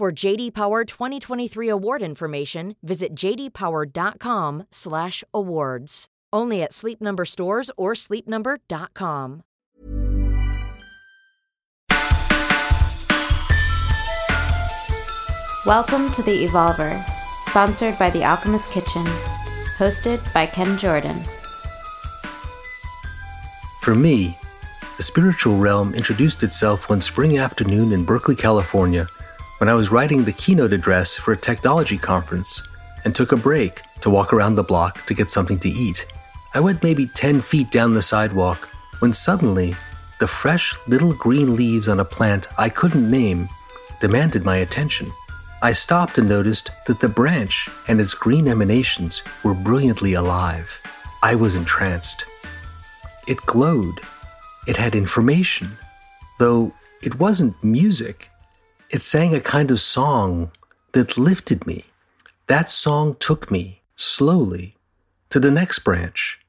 For JD Power 2023 award information, visit jdpower.com/awards. Only at Sleep Number stores or sleepnumber.com. Welcome to the Evolver, sponsored by The Alchemist Kitchen, hosted by Ken Jordan. For me, the spiritual realm introduced itself one spring afternoon in Berkeley, California, when I was writing the keynote address for a technology conference and took a break to walk around the block to get something to eat. I went maybe 10 feet down the sidewalk when suddenly the fresh little green leaves on a plant I couldn't name demanded my attention. I stopped and noticed that the branch and its green emanations were brilliantly alive. I was entranced. It glowed. It had information, though it wasn't music. It sang a kind of song that lifted me. That song took me, slowly, to the next branch,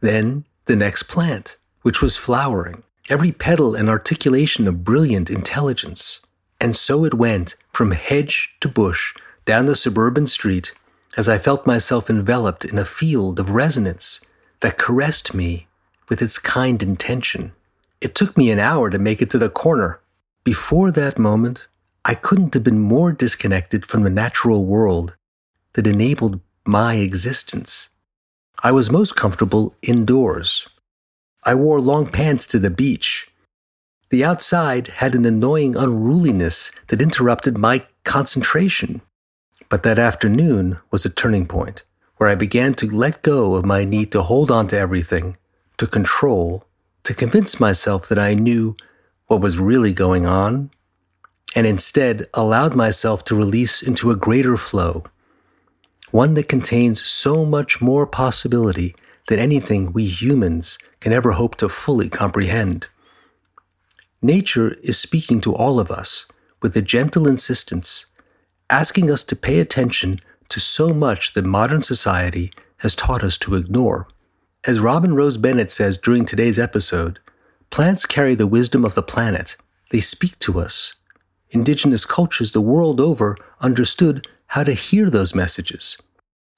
then the next plant, which was flowering, every petal an articulation of brilliant intelligence. And so it went from hedge to bush down the suburban street as I felt myself enveloped in a field of resonance that caressed me with its kind intention. It took me an hour to make it to the corner. Before that moment, I couldn't have been more disconnected from the natural world that enabled my existence. I was most comfortable indoors. I wore long pants to the beach. The outside had an annoying unruliness that interrupted my concentration. But that afternoon was a turning point where I began to let go of my need to hold on to everything, to control, to convince myself that I knew what was really going on, and instead allowed myself to release into a greater flow one that contains so much more possibility than anything we humans can ever hope to fully comprehend. Nature is speaking to all of us with a gentle insistence, asking us to pay attention to so much that modern society has taught us to ignore. As Robin Rose Bennett says during today's episode, plants carry the wisdom of the planet. They speak to us. Indigenous cultures the world over understood how to hear those messages.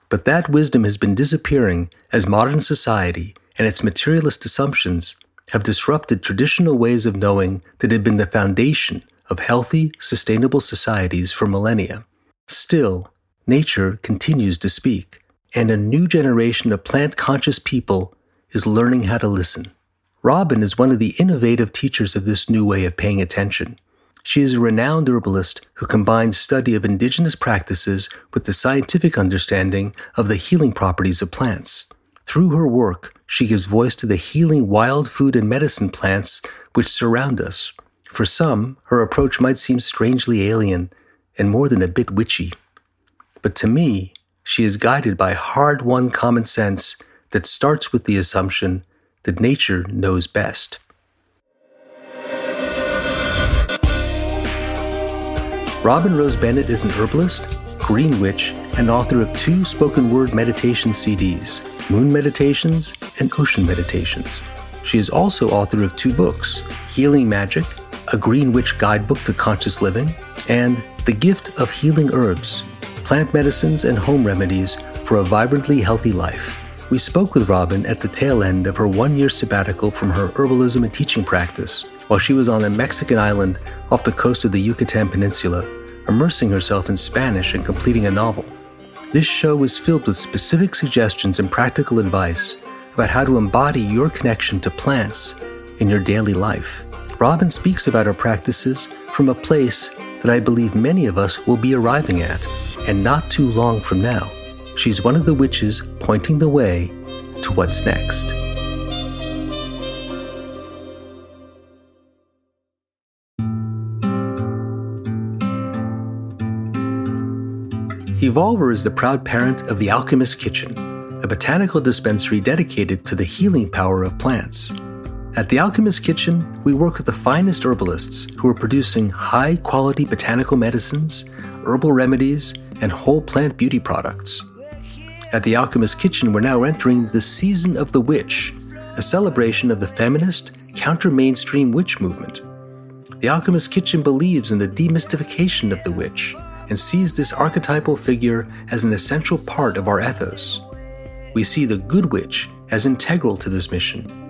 But that wisdom has been disappearing as modern society and its materialist assumptions have disrupted traditional ways of knowing that had been the foundation of healthy, sustainable societies for millennia. Still, nature continues to speak, and a new generation of plant conscious people is learning how to listen. Robin is one of the innovative teachers of this new way of paying attention. She is a renowned herbalist who combines study of indigenous practices with the scientific understanding of the healing properties of plants. Through her work, she gives voice to the healing wild food and medicine plants which surround us. For some, her approach might seem strangely alien and more than a bit witchy. But to me, she is guided by hard won common sense that starts with the assumption that nature knows best. Robin Rose Bennett is an herbalist, green witch, and author of two spoken word meditation CDs Moon Meditations and Ocean Meditations. She is also author of two books Healing Magic, a Green Witch Guidebook to Conscious Living, and The Gift of Healing Herbs Plant Medicines and Home Remedies for a Vibrantly Healthy Life. We spoke with Robin at the tail end of her one year sabbatical from her herbalism and teaching practice while she was on a Mexican island off the coast of the Yucatan Peninsula immersing herself in Spanish and completing a novel. This show is filled with specific suggestions and practical advice about how to embody your connection to plants in your daily life. Robin speaks about her practices from a place that I believe many of us will be arriving at, and not too long from now. She's one of the witches pointing the way to what's next. Evolver is the proud parent of the Alchemist Kitchen, a botanical dispensary dedicated to the healing power of plants. At the Alchemist Kitchen, we work with the finest herbalists who are producing high quality botanical medicines, herbal remedies, and whole plant beauty products. At the Alchemist Kitchen, we're now entering the Season of the Witch, a celebration of the feminist, counter mainstream witch movement. The Alchemist Kitchen believes in the demystification of the witch and sees this archetypal figure as an essential part of our ethos. We see the good witch as integral to this mission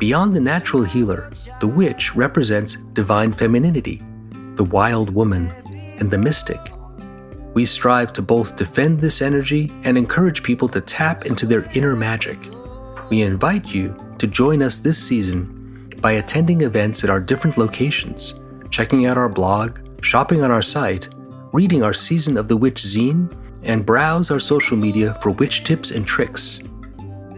Beyond the natural healer, the witch represents divine femininity, the wild woman, and the mystic. We strive to both defend this energy and encourage people to tap into their inner magic. We invite you to join us this season by attending events at our different locations, checking out our blog, shopping on our site, reading our Season of the Witch zine, and browse our social media for witch tips and tricks.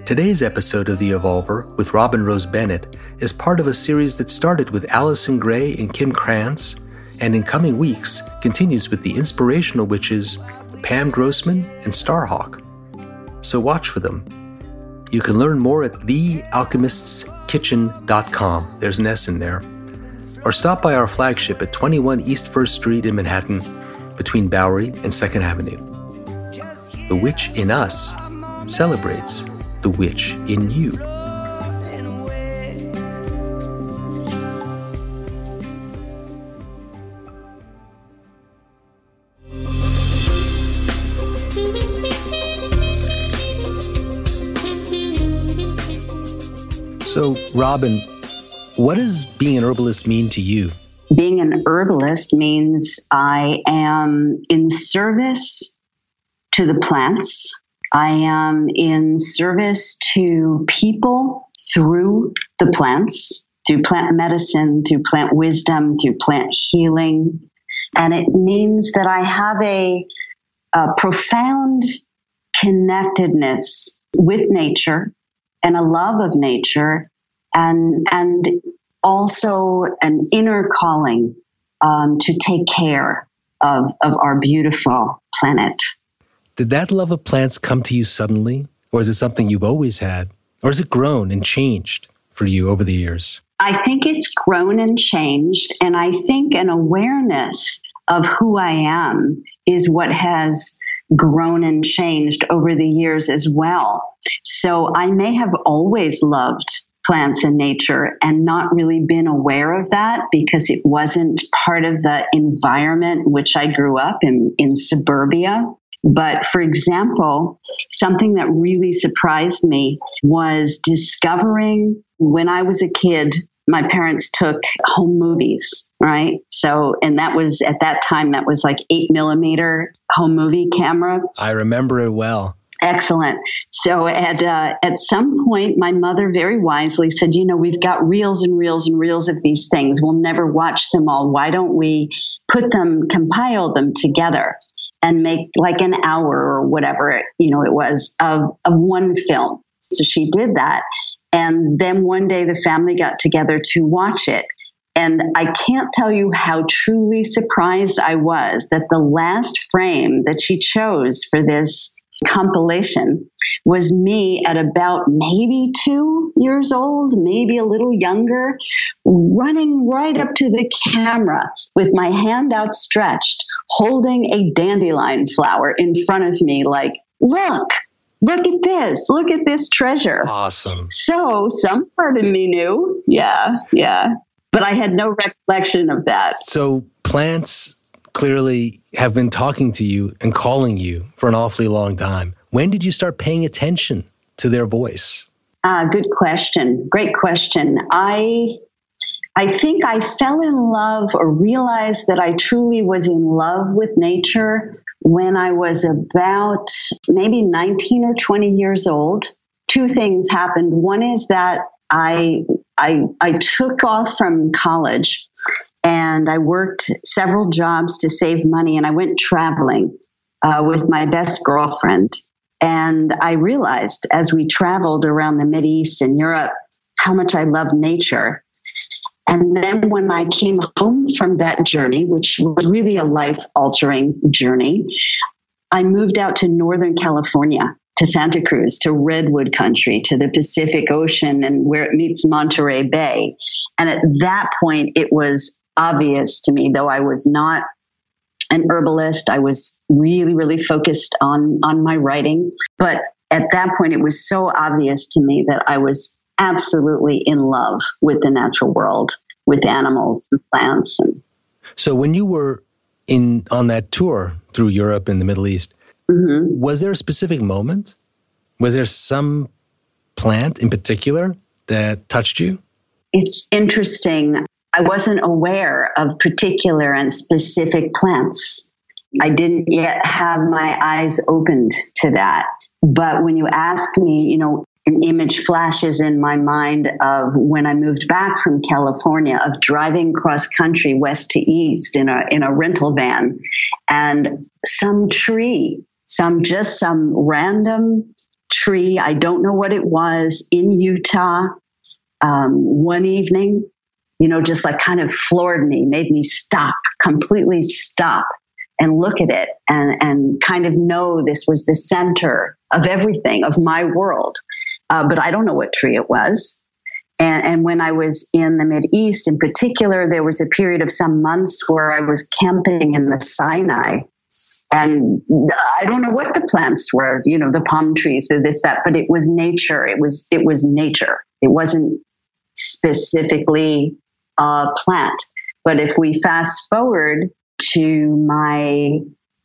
Today's episode of The Evolver with Robin Rose Bennett is part of a series that started with Allison Gray and Kim Krantz, and in coming weeks continues with the inspirational witches Pam Grossman and Starhawk. So watch for them. You can learn more at thealchemistskitchen.com. There's an S in there. Or stop by our flagship at 21 East 1st Street in Manhattan between Bowery and 2nd Avenue. The Witch in Us celebrates the witch in you. So, Robin, what does being an herbalist mean to you? Being an herbalist means I am in service to the plants I am in service to people through the plants, through plant medicine, through plant wisdom, through plant healing. And it means that I have a, a profound connectedness with nature and a love of nature and, and also an inner calling um, to take care of, of our beautiful planet. Did that love of plants come to you suddenly, or is it something you've always had, or has it grown and changed for you over the years? I think it's grown and changed, and I think an awareness of who I am is what has grown and changed over the years as well. So I may have always loved plants and nature and not really been aware of that because it wasn't part of the environment which I grew up in in suburbia. But for example, something that really surprised me was discovering when I was a kid, my parents took home movies, right? So, and that was at that time, that was like eight millimeter home movie camera. I remember it well. Excellent. So at uh, at some point, my mother very wisely said, "You know, we've got reels and reels and reels of these things. We'll never watch them all. Why don't we put them, compile them together?" and make like an hour or whatever, you know, it was of, of one film. So she did that. And then one day the family got together to watch it. And I can't tell you how truly surprised I was that the last frame that she chose for this compilation was me at about maybe two years old, maybe a little younger, running right up to the camera with my hand outstretched, holding a dandelion flower in front of me, like, look, look at this, look at this treasure. Awesome. So some part of me knew. Yeah, yeah. But I had no recollection of that. So plants clearly have been talking to you and calling you for an awfully long time. When did you start paying attention to their voice? Ah, good question. Great question. I I think I fell in love or realized that I truly was in love with nature when I was about maybe 19 or 20 years old. Two things happened. One is that I I I took off from college and I worked several jobs to save money and I went traveling uh, with my best girlfriend. And I realized as we traveled around the Mid East and Europe how much I love nature. And then when I came home from that journey, which was really a life altering journey, I moved out to Northern California to Santa Cruz, to Redwood Country, to the Pacific Ocean and where it meets Monterey Bay. And at that point, it was obvious to me, though I was not an herbalist, I was really, really focused on, on my writing. But at that point, it was so obvious to me that I was absolutely in love with the natural world, with animals and plants. And so when you were in on that tour through Europe and the Middle East, mm-hmm. was there a specific moment? Was there some plant in particular that touched you? It's interesting. I wasn't aware of particular and specific plants. I didn't yet have my eyes opened to that. But when you ask me, you know, an image flashes in my mind of when I moved back from California of driving cross country west to east in a in a rental van and some tree, some just some random tree, I don't know what it was in Utah. Um, one evening, you know, just like kind of floored me, made me stop, completely stop and look at it and, and kind of know this was the center of everything, of my world. Uh, but I don't know what tree it was. And, and, when I was in the Mid East in particular, there was a period of some months where I was camping in the Sinai. And I don't know what the plants were, you know, the palm trees, the this, that, but it was nature. It was, it was nature. It wasn't specifically plant. But if we fast forward to my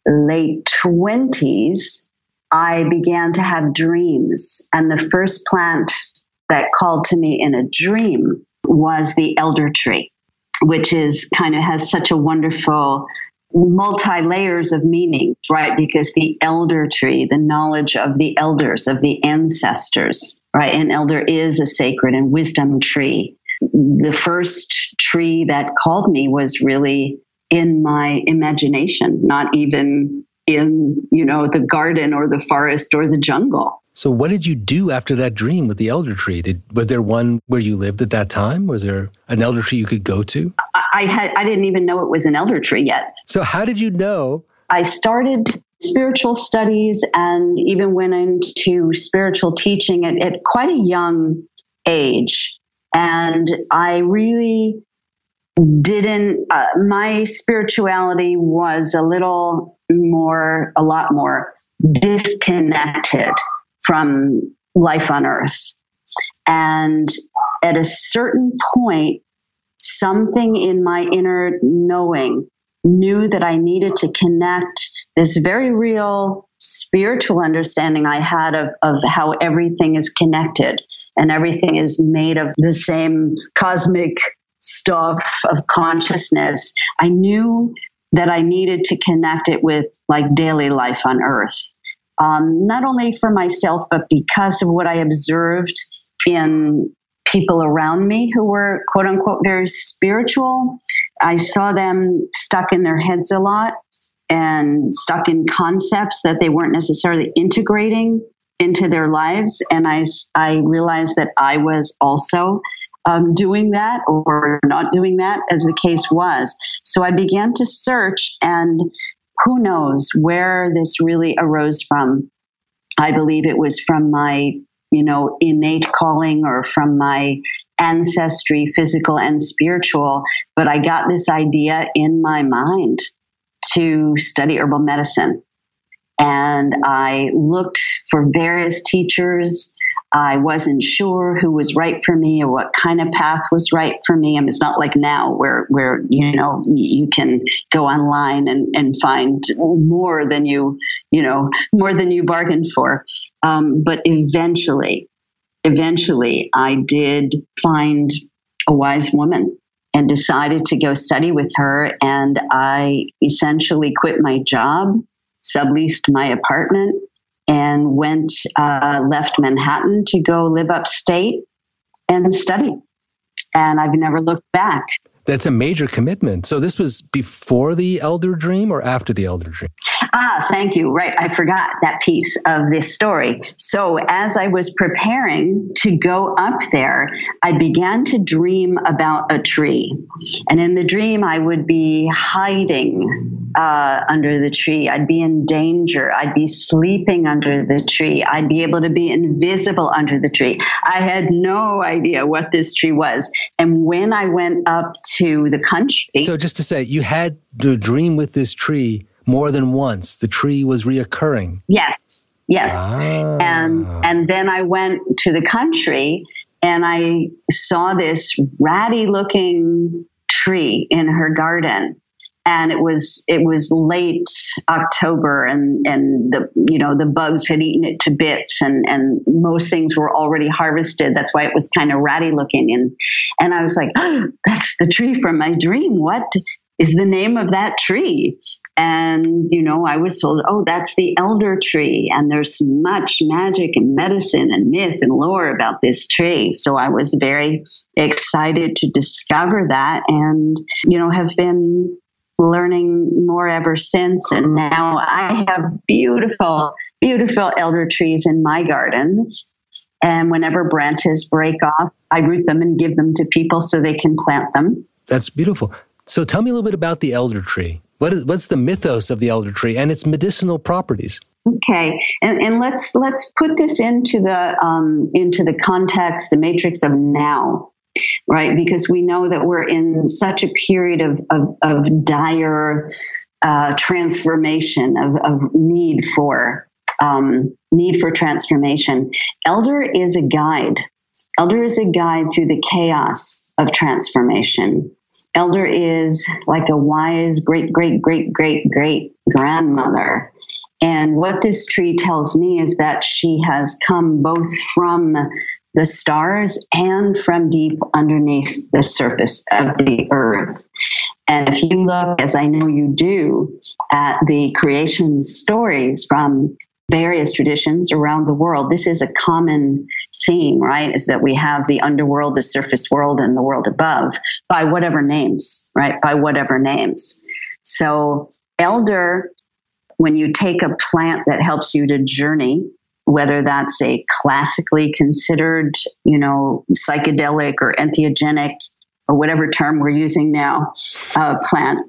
late 20s, I began to have dreams. And the first plant that called to me in a dream was the elder tree, which is kind of has such a wonderful multi layers of meaning, right? Because the elder tree, the knowledge of the elders, of the ancestors, right? An elder is a sacred and wisdom tree. The first tree that called me was really in my imagination, not even in, you know, the garden or the forest or the jungle. So what did you do after that dream with the elder tree? Did, was there one where you lived at that time? Was there an elder tree you could go to? I had I didn't even know it was an elder tree yet. So how did you know? I started spiritual studies and even went into spiritual teaching at, at quite a young age. And I really didn't uh, my spirituality was a little more a lot more disconnected from life on earth. And at a certain point something in my inner knowing knew that i needed to connect this very real spiritual understanding i had of, of how everything is connected and everything is made of the same cosmic stuff of consciousness, I knew that I needed to connect it with like daily life on earth. Um, not only for myself, but because of what I observed in people around me who were quote unquote very spiritual. I saw them stuck in their heads a lot and stuck in concepts that they weren't necessarily integrating into their lives. And I, I realized that I was also um, doing that or not doing that, as the case was. So I began to search, and who knows where this really arose from. I believe it was from my, you know, innate calling or from my ancestry, physical and spiritual. But I got this idea in my mind to study herbal medicine. And I looked for various teachers I wasn't sure who was right for me or what kind of path was right for me. I mean, it's not like now where, where, you know, you can go online and, and find more than you, you know, more than you bargained for. Um, but eventually, eventually I did find a wise woman and decided to go study with her. And I essentially quit my job, subleased my apartment, and went, uh, left Manhattan to go live upstate and study. And I've never looked back. That's a major commitment. So this was before the elder dream or after the elder dream? Ah, thank you. Right. I forgot that piece of this story. So, as I was preparing to go up there, I began to dream about a tree. And in the dream, I would be hiding uh, under the tree. I'd be in danger. I'd be sleeping under the tree. I'd be able to be invisible under the tree. I had no idea what this tree was. And when I went up to the country. So, just to say, you had to dream with this tree more than once. The tree was reoccurring. Yes, yes. Ah. And and then I went to the country and I saw this ratty looking tree in her garden. And it was it was late October, and and the you know the bugs had eaten it to bits, and and most things were already harvested. That's why it was kind of ratty looking, and and I was like, oh, that's the tree from my dream. What is the name of that tree? And, you know, I was told, oh, that's the elder tree. And there's much magic and medicine and myth and lore about this tree. So I was very excited to discover that and, you know, have been learning more ever since. And now I have beautiful, beautiful elder trees in my gardens. And whenever branches break off, I root them and give them to people so they can plant them. That's beautiful. So tell me a little bit about the elder tree. What is what's the mythos of the elder tree and its medicinal properties? Okay, and, and let's let's put this into the um, into the context, the matrix of now, right? Because we know that we're in such a period of of, of dire uh, transformation, of, of need for um, need for transformation. Elder is a guide. Elder is a guide through the chaos of transformation. Elder is like a wise great, great, great, great, great grandmother. And what this tree tells me is that she has come both from the stars and from deep underneath the surface of the earth. And if you look, as I know you do, at the creation stories from various traditions around the world, this is a common theme, right? Is that we have the underworld, the surface world, and the world above by whatever names, right? By whatever names. So, elder, when you take a plant that helps you to journey, whether that's a classically considered, you know, psychedelic or entheogenic or whatever term we're using now, uh, plant,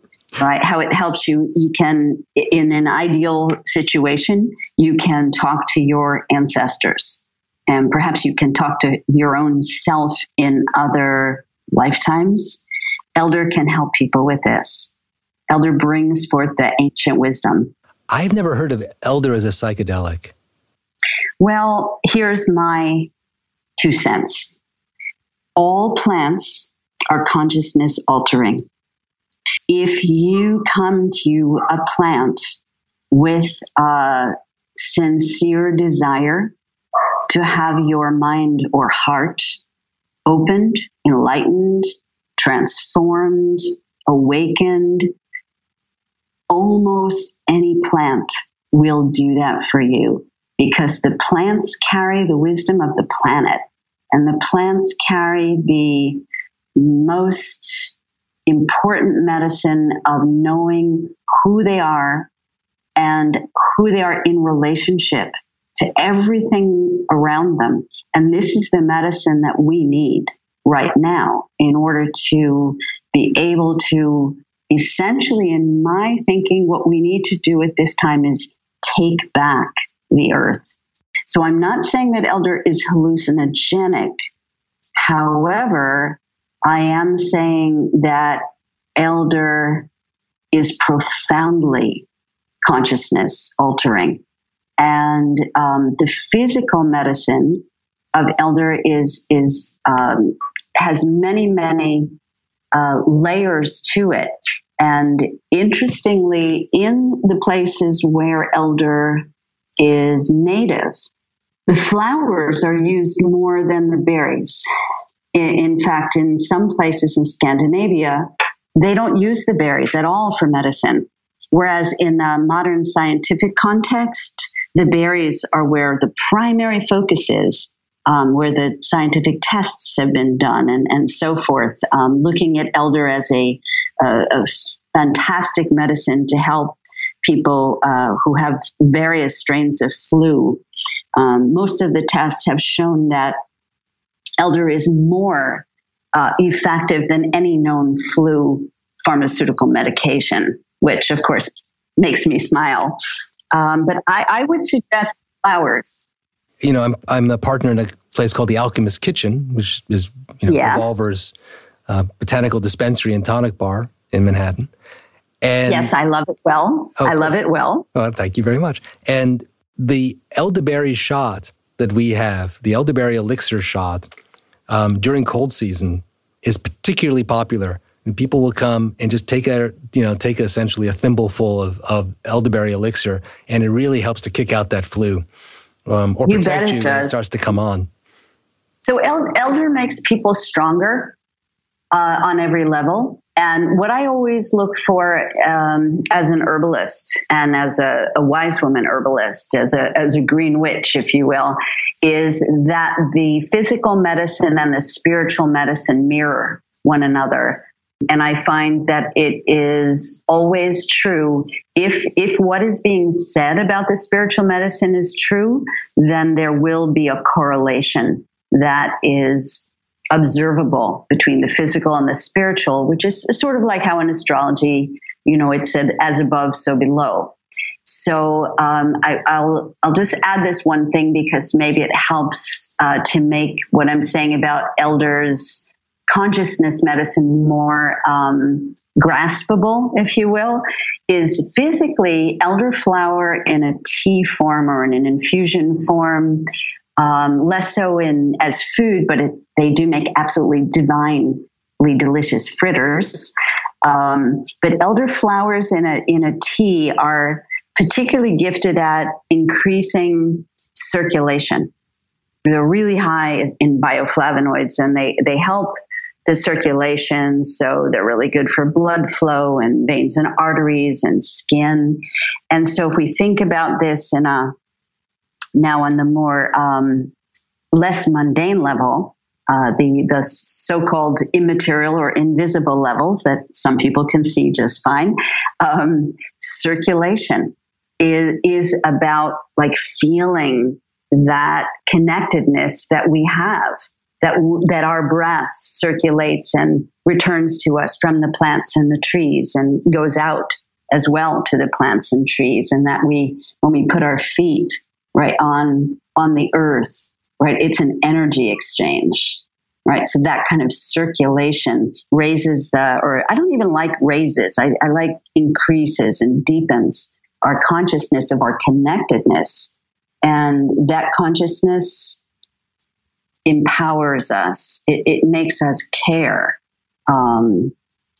right? How it helps you. You can, in an ideal situation, you can talk to your ancestors and perhaps you can talk to your own self in other lifetimes. Elder can help people with this. Elder brings forth the ancient wisdom. I've never heard of elder as a psychedelic. Well, here's my two cents. All plants are consciousness altering. If you come to a plant with a sincere desire to have your mind or heart opened, enlightened, transformed, awakened. Almost any plant will do that for you because the plants carry the wisdom of the planet and the plants carry the most important medicine of knowing who they are and who they are in relationship to everything around them. And this is the medicine that we need right now in order to be able to essentially, in my thinking, what we need to do at this time is take back the earth. So I'm not saying that elder is hallucinogenic. However, I am saying that elder is profoundly consciousness altering. And um, the physical medicine of elder is is um, has many many uh, layers to it. And interestingly, in the places where elder is native, the flowers are used more than the berries. In, fact, in some places in Scandinavia, they don't use the berries at all for medicine. Whereas in the modern scientific context, the berries are where the primary focus is, um, where the scientific tests have been done and, and so forth, um, looking at elder as a, a, a fantastic medicine to help people uh, who have various strains of flu. Um, most of the tests have shown that elder is more uh, effective than any known flu pharmaceutical medication, which of course makes me smile. Um, but I, I, would suggest flowers. You know, I'm I'm a partner in a place called the Alchemist Kitchen, which is you know yes. Evolver's uh, botanical dispensary and tonic bar in Manhattan. And yes, I love it well. Oh, I love it well. Oh, thank you very much. And the elderberry shot that we have, the elderberry elixir shot, um, during cold season is particularly popular. And people will come and just take a, you know, take essentially a thimbleful of, of elderberry elixir, and it really helps to kick out that flu um, or you protect you when it starts to come on. So elder makes people stronger uh, on every level. And what I always look for um, as an herbalist and as a, a, wise woman herbalist, as a, as a green witch, if you will, is that the physical medicine and the spiritual medicine mirror one another. And I find that it is always true. If, if what is being said about the spiritual medicine is true, then there will be a correlation that is observable between the physical and the spiritual, which is sort of like how in astrology, you know, it said as above, so below. So um, I, will I'll just add this one thing because maybe it helps uh, to make what I'm saying about elders consciousness medicine more um, graspable, if you will, is physically elderflower in a tea form or in an infusion form um, less so in as food, but it, they do make absolutely divinely delicious fritters. Um, but elderflowers in a in a tea are particularly gifted at increasing circulation. They're really high in bioflavonoids, and they they help the circulation. So they're really good for blood flow and veins and arteries and skin. And so if we think about this in a now, on the more um, less mundane level, uh, the the so-called immaterial or invisible levels that some people can see just fine, um, circulation is is about like feeling that connectedness that we have that that our breath circulates and returns to us from the plants and the trees and goes out as well to the plants and trees and that we when we put our feet right on on the earth right? It's an energy exchange right? So that kind of circulation raises the or i don't even like raises. I, I like increases and deepens our consciousness of our connectedness. And that consciousness empowers us. It, it makes us care. Um,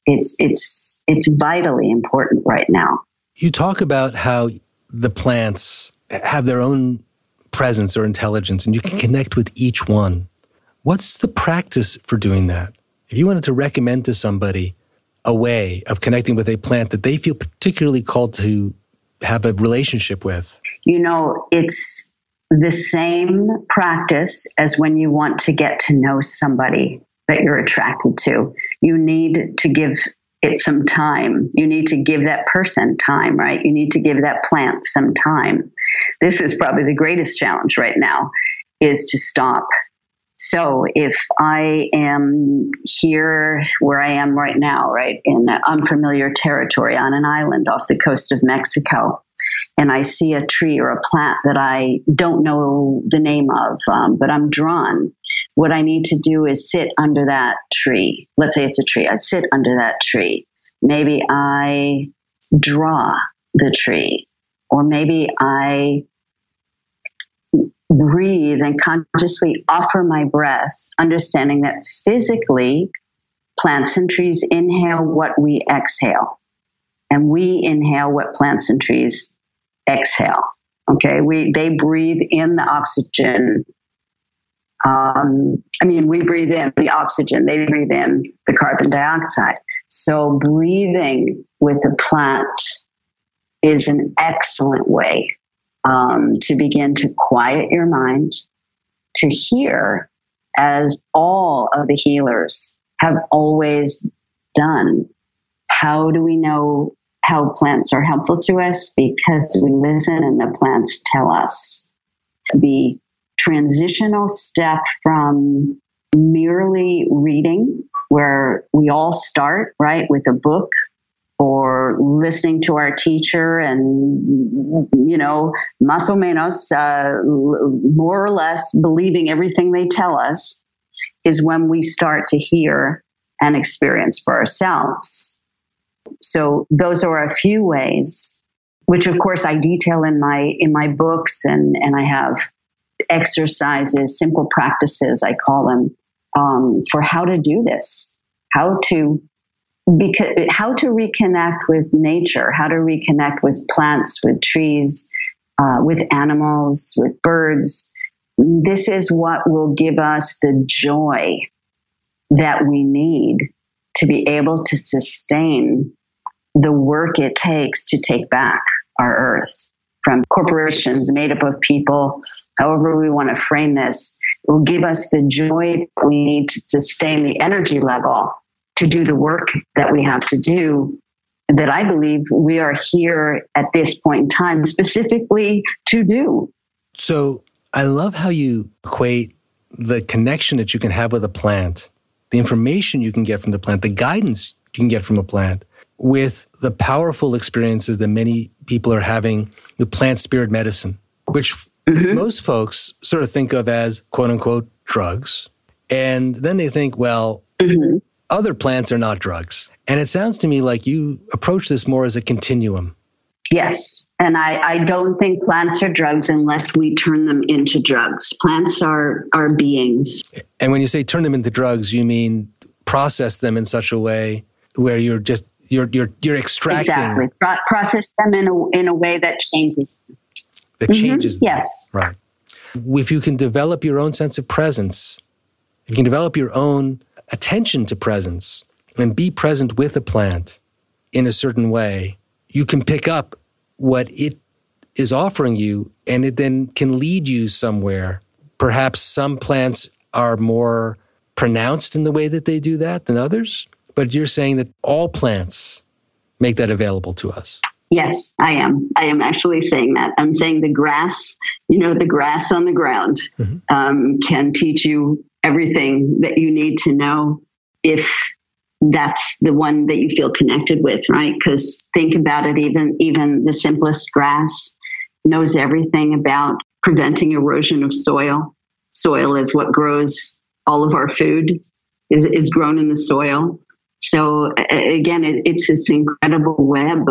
it's it's it's vitally important right now. You talk about how the plants have their own presence or intelligence and you can mm-hmm. connect with each one. What's the practice for doing that? If you wanted to recommend to somebody a way of connecting with a plant that they feel particularly called to have a relationship with? You know, it's the same practice as when you want to get to know somebody that you're attracted to. You need to give it some time. You need to give that person time, right? You need to give that plant some time. This is probably the greatest challenge right now is to stop. So if I am here where I am right now, right, in unfamiliar territory on an island off the coast of Mexico, and I see a tree or a plant that I don't know the name of, um, but I'm drawn, what I need to do is sit under that tree. Let's say it's a tree. I sit under that tree. Maybe I draw the tree, or maybe I breathe and consciously offer my breath, understanding that physically plants and trees inhale what we exhale, and we inhale what plants and trees exhale. Okay, we they breathe in the oxygen um, I mean, we breathe in the oxygen, they breathe in the carbon dioxide. So breathing with a plant is an excellent way um, to begin to quiet your mind, to hear, as all of the healers have always done. How do we know how plants are helpful to us because we listen and the plants tell us. The transitional step from merely reading, where we all start, right, with a book or listening to our teacher and, you know, más o menos, uh, more or less believing everything they tell us, is when we start to hear and experience for ourselves. So those are a few ways, which of course I detail in my in my books, and and I have exercises, simple practices, I call them, um, for how to do this, how to because how to reconnect with nature, how to reconnect with plants, with trees, uh, with animals, with birds. This is what will give us the joy that we need to be able to sustain the work it takes to take back our earth from corporations made up of people, however we want to frame this, will give us the joy we need to sustain the energy level to do the work that we have to do that I believe we are here at this point in time specifically to do. So I love how you equate the connection that you can have with a plant, the information you can get from the plant, the guidance you can get from a plant, with the powerful experiences that many people are having with plant spirit medicine, which mm-hmm. most folks sort of think of as quote unquote drugs. And then they think, well, mm-hmm other plants are not drugs. And it sounds to me like you approach this more as a continuum. Yes. And I, I don't think plants are drugs unless we turn them into drugs. Plants are, are beings. And when you say turn them into drugs, you mean process them in such a way where you're just you're you're you're extracting exactly Pro- process them in a in a way that changes that mm-hmm. changes them. yes right if you can develop your own sense of presence if you can develop your own attention to presence and be present with a plant in a certain way, you can pick up what it is offering you and it then can lead you somewhere. Perhaps some plants are more pronounced in the way that they do that than others, but you're saying that all plants make that available to us. Yes, I am. I am actually saying that. I'm saying the grass, you know, the grass on the ground mm-hmm. um, can teach you everything that you need to know if that's the one that you feel connected with, right? Because think about it, even even the simplest grass knows everything about preventing erosion of soil. Soil is what grows all of our food is, is grown in the soil. So again, it, it's this incredible web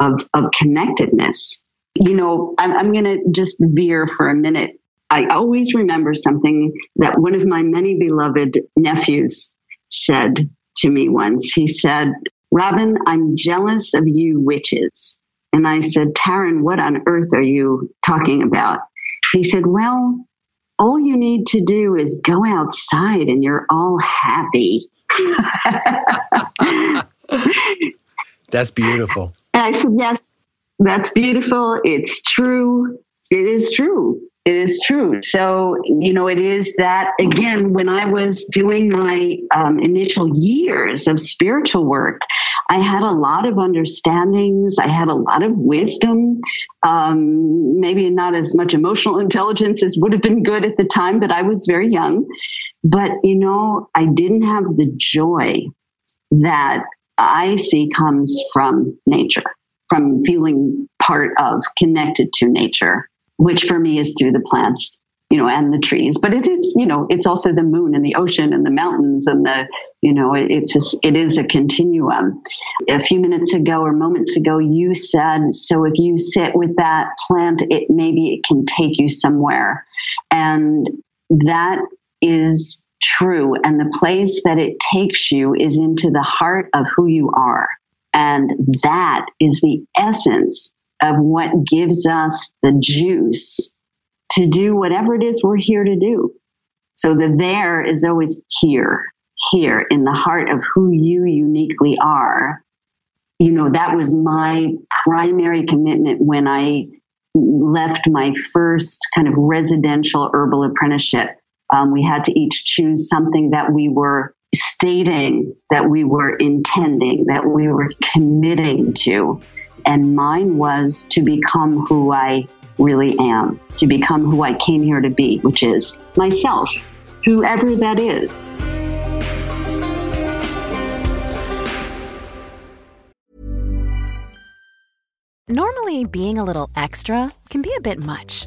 of, of connectedness. You know, I'm, I'm going to just veer for a minute I always remember something that one of my many beloved nephews said to me once. He said, Robin, I'm jealous of you witches. And I said, Taryn, what on earth are you talking about? He said, Well, all you need to do is go outside and you're all happy. that's beautiful. And I said, Yes, that's beautiful. It's true. It is true. It is true. So, you know, it is that again, when I was doing my um, initial years of spiritual work, I had a lot of understandings. I had a lot of wisdom, um, maybe not as much emotional intelligence as would have been good at the time, but I was very young. But, you know, I didn't have the joy that I see comes from nature, from feeling part of, connected to nature which for me is through the plants, you know, and the trees. But it is, you know, it's also the moon and the ocean and the mountains and the, you know, it's a, it is a continuum. A few minutes ago or moments ago, you said, so if you sit with that plant, it maybe it can take you somewhere, and that is true. And the place that it takes you is into the heart of who you are. And that is the essence of what gives us the juice to do whatever it is we're here to do. So the there is always here, here in the heart of who you uniquely are. You know, that was my primary commitment when I left my first kind of residential herbal apprenticeship. Um, we had to each choose something that we were stating that we were intending, that we were committing to. And mine was to become who I really am, to become who I came here to be, which is myself, whoever that is. Normally, being a little extra can be a bit much,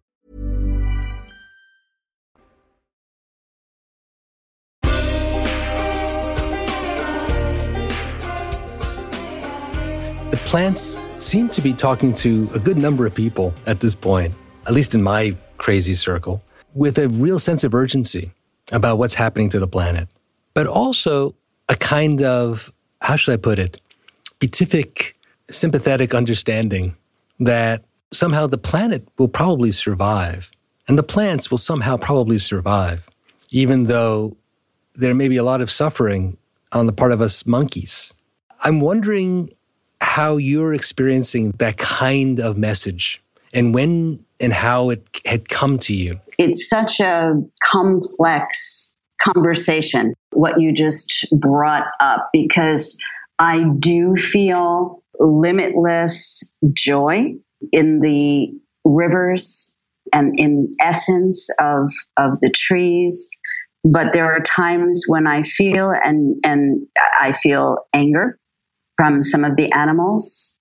Plants seem to be talking to a good number of people at this point, at least in my crazy circle, with a real sense of urgency about what's happening to the planet, but also a kind of, how should I put it, beatific, sympathetic understanding that somehow the planet will probably survive and the plants will somehow probably survive, even though there may be a lot of suffering on the part of us monkeys. I'm wondering how you're experiencing that kind of message and when and how it had come to you. It's such a complex conversation, what you just brought up, because I do feel limitless joy in the rivers and in essence of, of the trees. But there are times when I feel and, and I feel anger from some of the animals.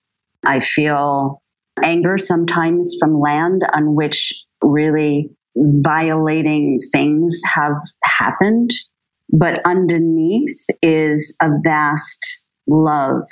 I feel anger sometimes from land on which really violating things have happened. But underneath is a vast love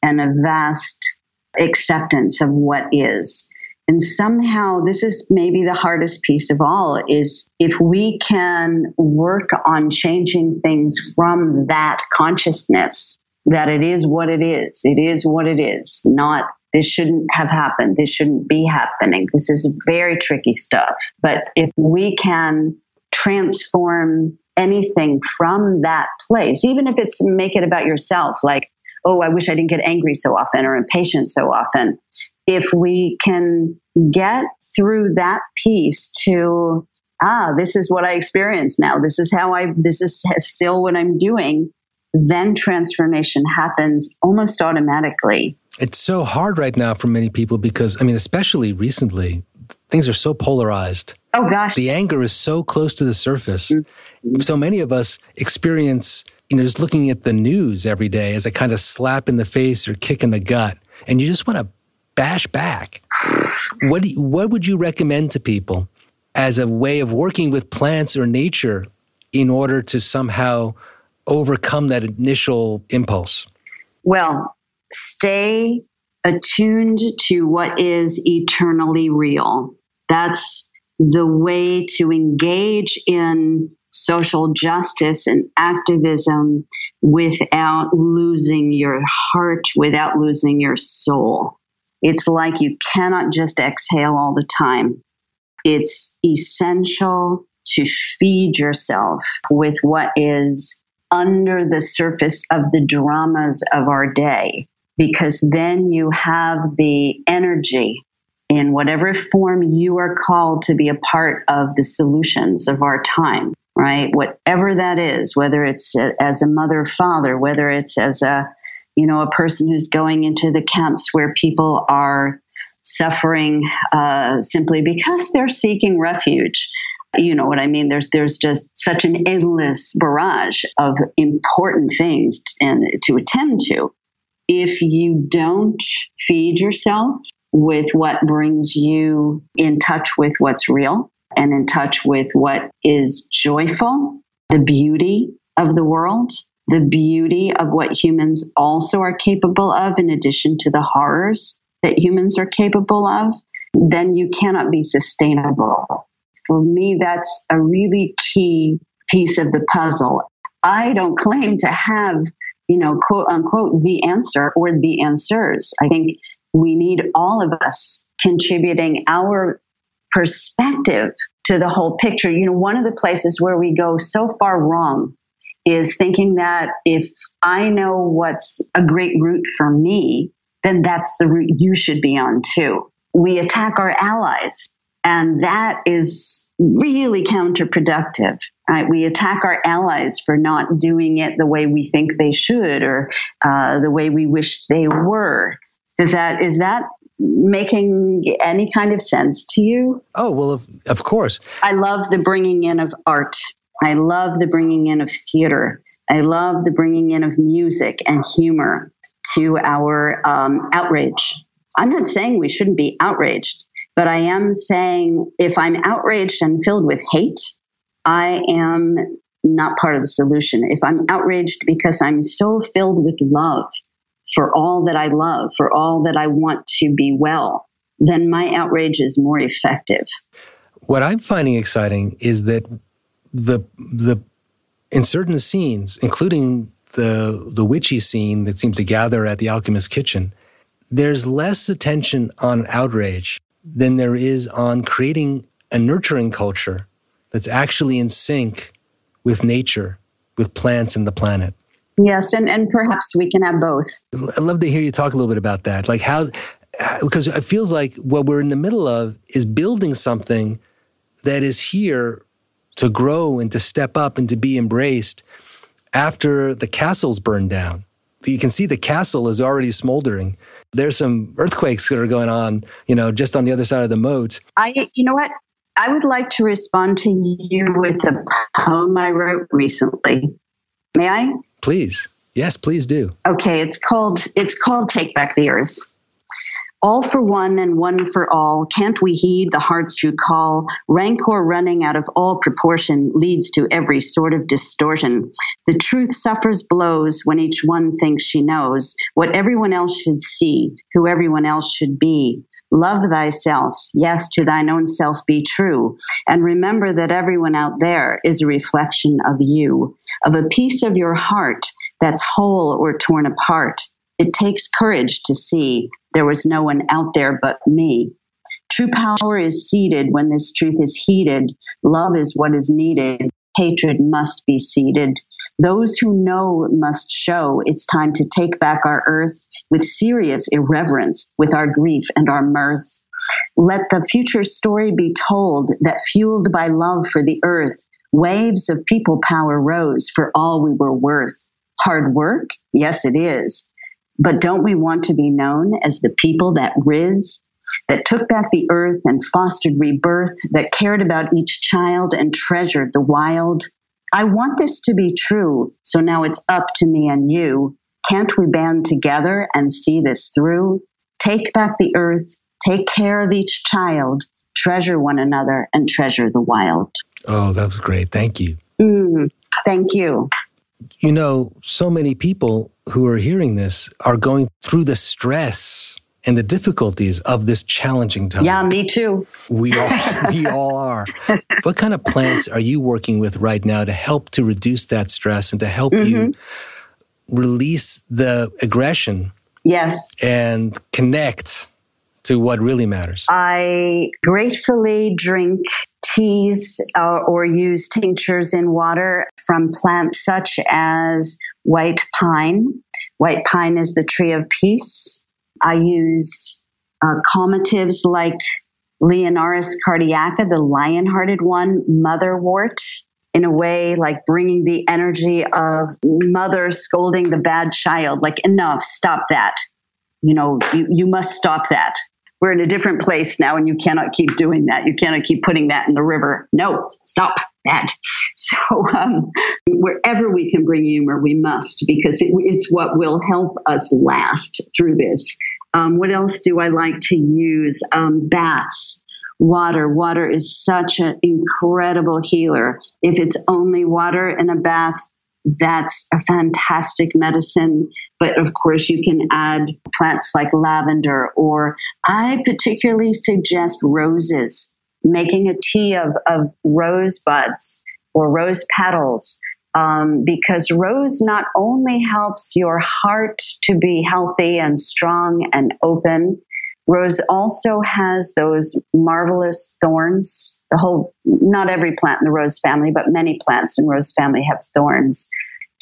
and a vast acceptance of what is. And somehow this is maybe the hardest piece of all is if we can work on changing things from that consciousness that it is what it is. It is what it is. Not this shouldn't have happened. This shouldn't be happening. This is very tricky stuff. But if we can transform anything from that place, even if it's make it about yourself, like, oh, I wish I didn't get angry so often or impatient so often. If we can get through that piece to, ah, this is what I experience now. This is how I, this is still what I'm doing then transformation happens almost automatically. It's so hard right now for many people because, I mean, especially recently, things are so polarized. Oh, gosh. The anger is so close to the surface. Mm-hmm. So many of us experience, you know, just looking at the news every day as a kind of slap in the face or kick in the gut. And you just want to bash back. what, you, what would you recommend to people as a way of working with plants or nature in order to somehow overcome that initial impulse? Well, stay attuned to what is eternally real. That's the way to engage in social justice and activism without losing your heart, without losing your soul. It's like you cannot just exhale all the time. It's essential to feed yourself with what is under the surface of the dramas of our day, because then you have the energy in whatever form you are called to be a part of the solutions of our time, right? Whatever that is, whether it's as a mother, father, whether it's as a, you know, a person who's going into the camps where people are suffering uh, simply because they're seeking refuge you know what I mean? There's there's just such an endless barrage of important things and to attend to. If you don't feed yourself with what brings you in touch with what's real and in touch with what is joyful, the beauty of the world, the beauty of what humans also are capable of, in addition to the horrors that humans are capable of, then you cannot be sustainable for me, that's a really key piece of the puzzle. I don't claim to have you know, quote unquote, the answer or the answers. I think we need all of us contributing our perspective to the whole picture. You know, one of the places where we go so far wrong is thinking that if I know what's a great route for me, then that's the route you should be on too. We attack our allies, and that is really counterproductive. Right? We attack our allies for not doing it the way we think they should or uh, the way we wish they were. Does that is that making any kind of sense to you? Oh, well, of, of course. I love the bringing in of art. I love the bringing in of theater. I love the bringing in of music and humor to our um, outrage. I'm not saying we shouldn't be outraged, but I am saying if I'm outraged and filled with hate, I am not part of the solution. If I'm outraged because I'm so filled with love for all that I love, for all that I want to be well, then my outrage is more effective. What I'm finding exciting is that the the in certain scenes, including the the witchy scene that seems to gather at the alchemist's kitchen, there's less attention on outrage than there is on creating a nurturing culture that's actually in sync with nature, with plants and the planet. Yes, and, and perhaps we can have both. I'd love to hear you talk a little bit about that. Like how, because it feels like what we're in the middle of is building something that is here to grow and to step up and to be embraced after the castle's burned down. You can see the castle is already smoldering. There's some earthquakes that are going on, you know, just on the other side of the moat. I, you know what? I would like to respond to you with a poem I wrote recently. May I? Please. Yes, please do. Okay, it's called it's called Take Back the Earth. All for one and one for all, can't we heed the heart's true call? Rancor running out of all proportion leads to every sort of distortion. The truth suffers blows when each one thinks she knows what everyone else should see, who everyone else should be. Love thyself. Yes, to thine own self be true. And remember that everyone out there is a reflection of you, of a piece of your heart that's whole or torn apart. It takes courage to see there was no one out there but me. True power is seated when this truth is heeded. Love is what is needed. Hatred must be seated. Those who know must show it's time to take back our earth with serious irreverence, with our grief and our mirth. Let the future story be told that fueled by love for the earth, waves of people power rose for all we were worth. Hard work? Yes, it is. But don't we want to be known as the people that riz, that took back the earth and fostered rebirth, that cared about each child and treasured the wild? I want this to be true, so now it's up to me and you. Can't we band together and see this through? Take back the earth, take care of each child, treasure one another, and treasure the wild. Oh, that was great. Thank you. Mm, thank you. You know, so many people who are hearing this are going through the stress and the difficulties of this challenging time. Yeah, me too. We all we all are. What kind of plants are you working with right now to help to reduce that stress and to help mm-hmm. you release the aggression? Yes. And connect to what really matters. I gratefully drink teas uh, or use tinctures in water from plants such as white pine. White pine is the tree of peace. I use uh, calmatives like Leonurus cardiaca, the lion hearted one, motherwort, in a way like bringing the energy of mother scolding the bad child, like, enough, stop that. You know, you, you must stop that. We're in a different place now and you cannot keep doing that. You cannot keep putting that in the river. No, stop that. So, um, wherever we can bring humor, we must because it, it's what will help us last through this. Um, what else do I like to use? Um, baths, water. Water is such an incredible healer. If it's only water in a bath, that's a fantastic medicine. But of course, you can add plants like lavender, or I particularly suggest roses, making a tea of, of rose buds or rose petals um, because rose not only helps your heart to be healthy and strong and open, rose also has those marvelous thorns. The whole, not every plant in the rose family, but many plants in rose family have thorns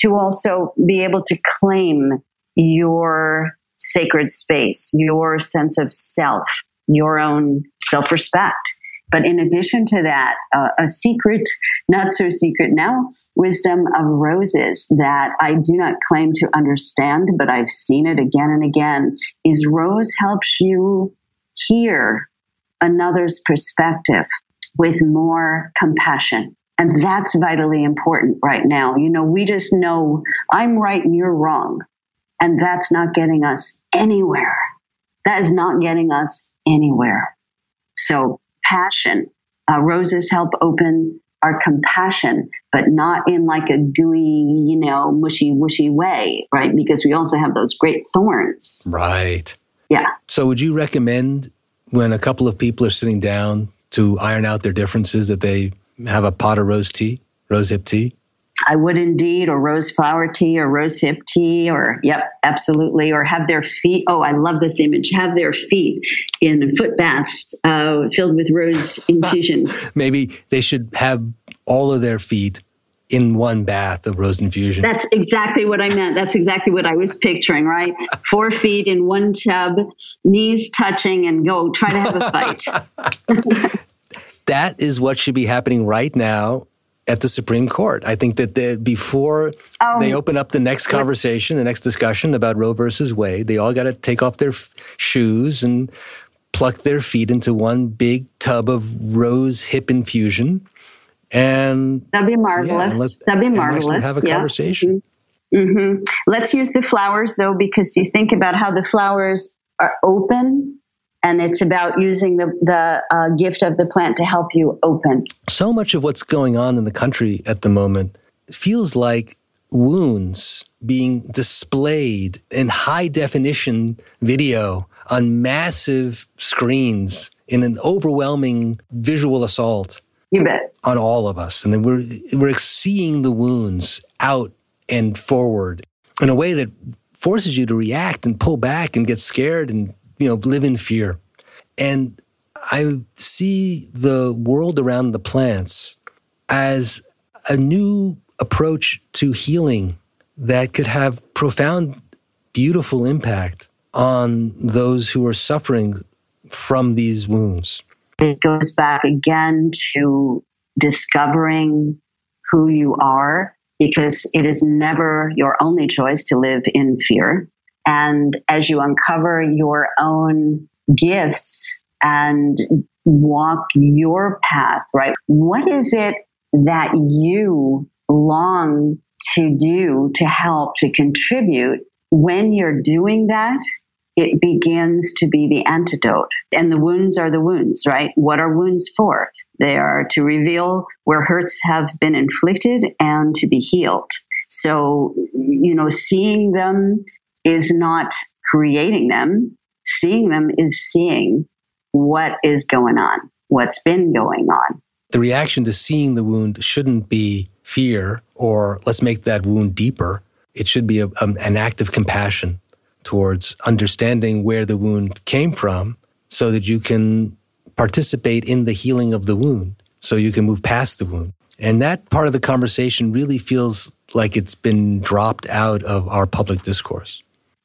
to also be able to claim your sacred space, your sense of self, your own self respect. But in addition to that, uh, a secret, not so secret now, wisdom of roses that I do not claim to understand, but I've seen it again and again is rose helps you hear another's perspective with more compassion. And that's vitally important right now. You know, we just know I'm right and you're wrong. And that's not getting us anywhere. That is not getting us anywhere. So passion. Uh, roses help open our compassion, but not in like a gooey, you know, mushy, wushy way, right? Because we also have those great thorns. Right. Yeah. So, would you recommend when a couple of people are sitting down to iron out their differences that they have a pot of rose tea, rose hip tea? I would indeed, or rose flower tea, or rose hip tea, or yep, absolutely, or have their feet. Oh, I love this image. Have their feet in foot baths uh, filled with rose infusion. Maybe they should have all of their feet in one bath of rose infusion. That's exactly what I meant. That's exactly what I was picturing, right? Four feet in one tub, knees touching, and go try to have a fight. that is what should be happening right now at the Supreme Court. I think that the, before um, they open up the next conversation, the next discussion about Roe versus Wade, they all got to take off their f- shoes and pluck their feet into one big tub of rose hip infusion. And that'd be marvelous. Yeah, that'd be marvelous. Have a yeah. conversation. Mm-hmm. Mm-hmm. Let's use the flowers though, because you think about how the flowers are open and it's about using the, the uh, gift of the plant to help you open. So much of what's going on in the country at the moment feels like wounds being displayed in high definition video on massive screens in an overwhelming visual assault. You bet. On all of us. And then we're, we're seeing the wounds out and forward in a way that forces you to react and pull back and get scared and you know, live in fear. And I see the world around the plants as a new approach to healing that could have profound, beautiful impact on those who are suffering from these wounds. It goes back again to discovering who you are because it is never your only choice to live in fear. And as you uncover your own gifts and walk your path, right? What is it that you long to do to help to contribute? When you're doing that, it begins to be the antidote. And the wounds are the wounds, right? What are wounds for? They are to reveal where hurts have been inflicted and to be healed. So, you know, seeing them is not creating them. Seeing them is seeing what is going on, what's been going on. The reaction to seeing the wound shouldn't be fear or let's make that wound deeper. It should be a, a, an act of compassion towards understanding where the wound came from so that you can participate in the healing of the wound, so you can move past the wound. And that part of the conversation really feels like it's been dropped out of our public discourse.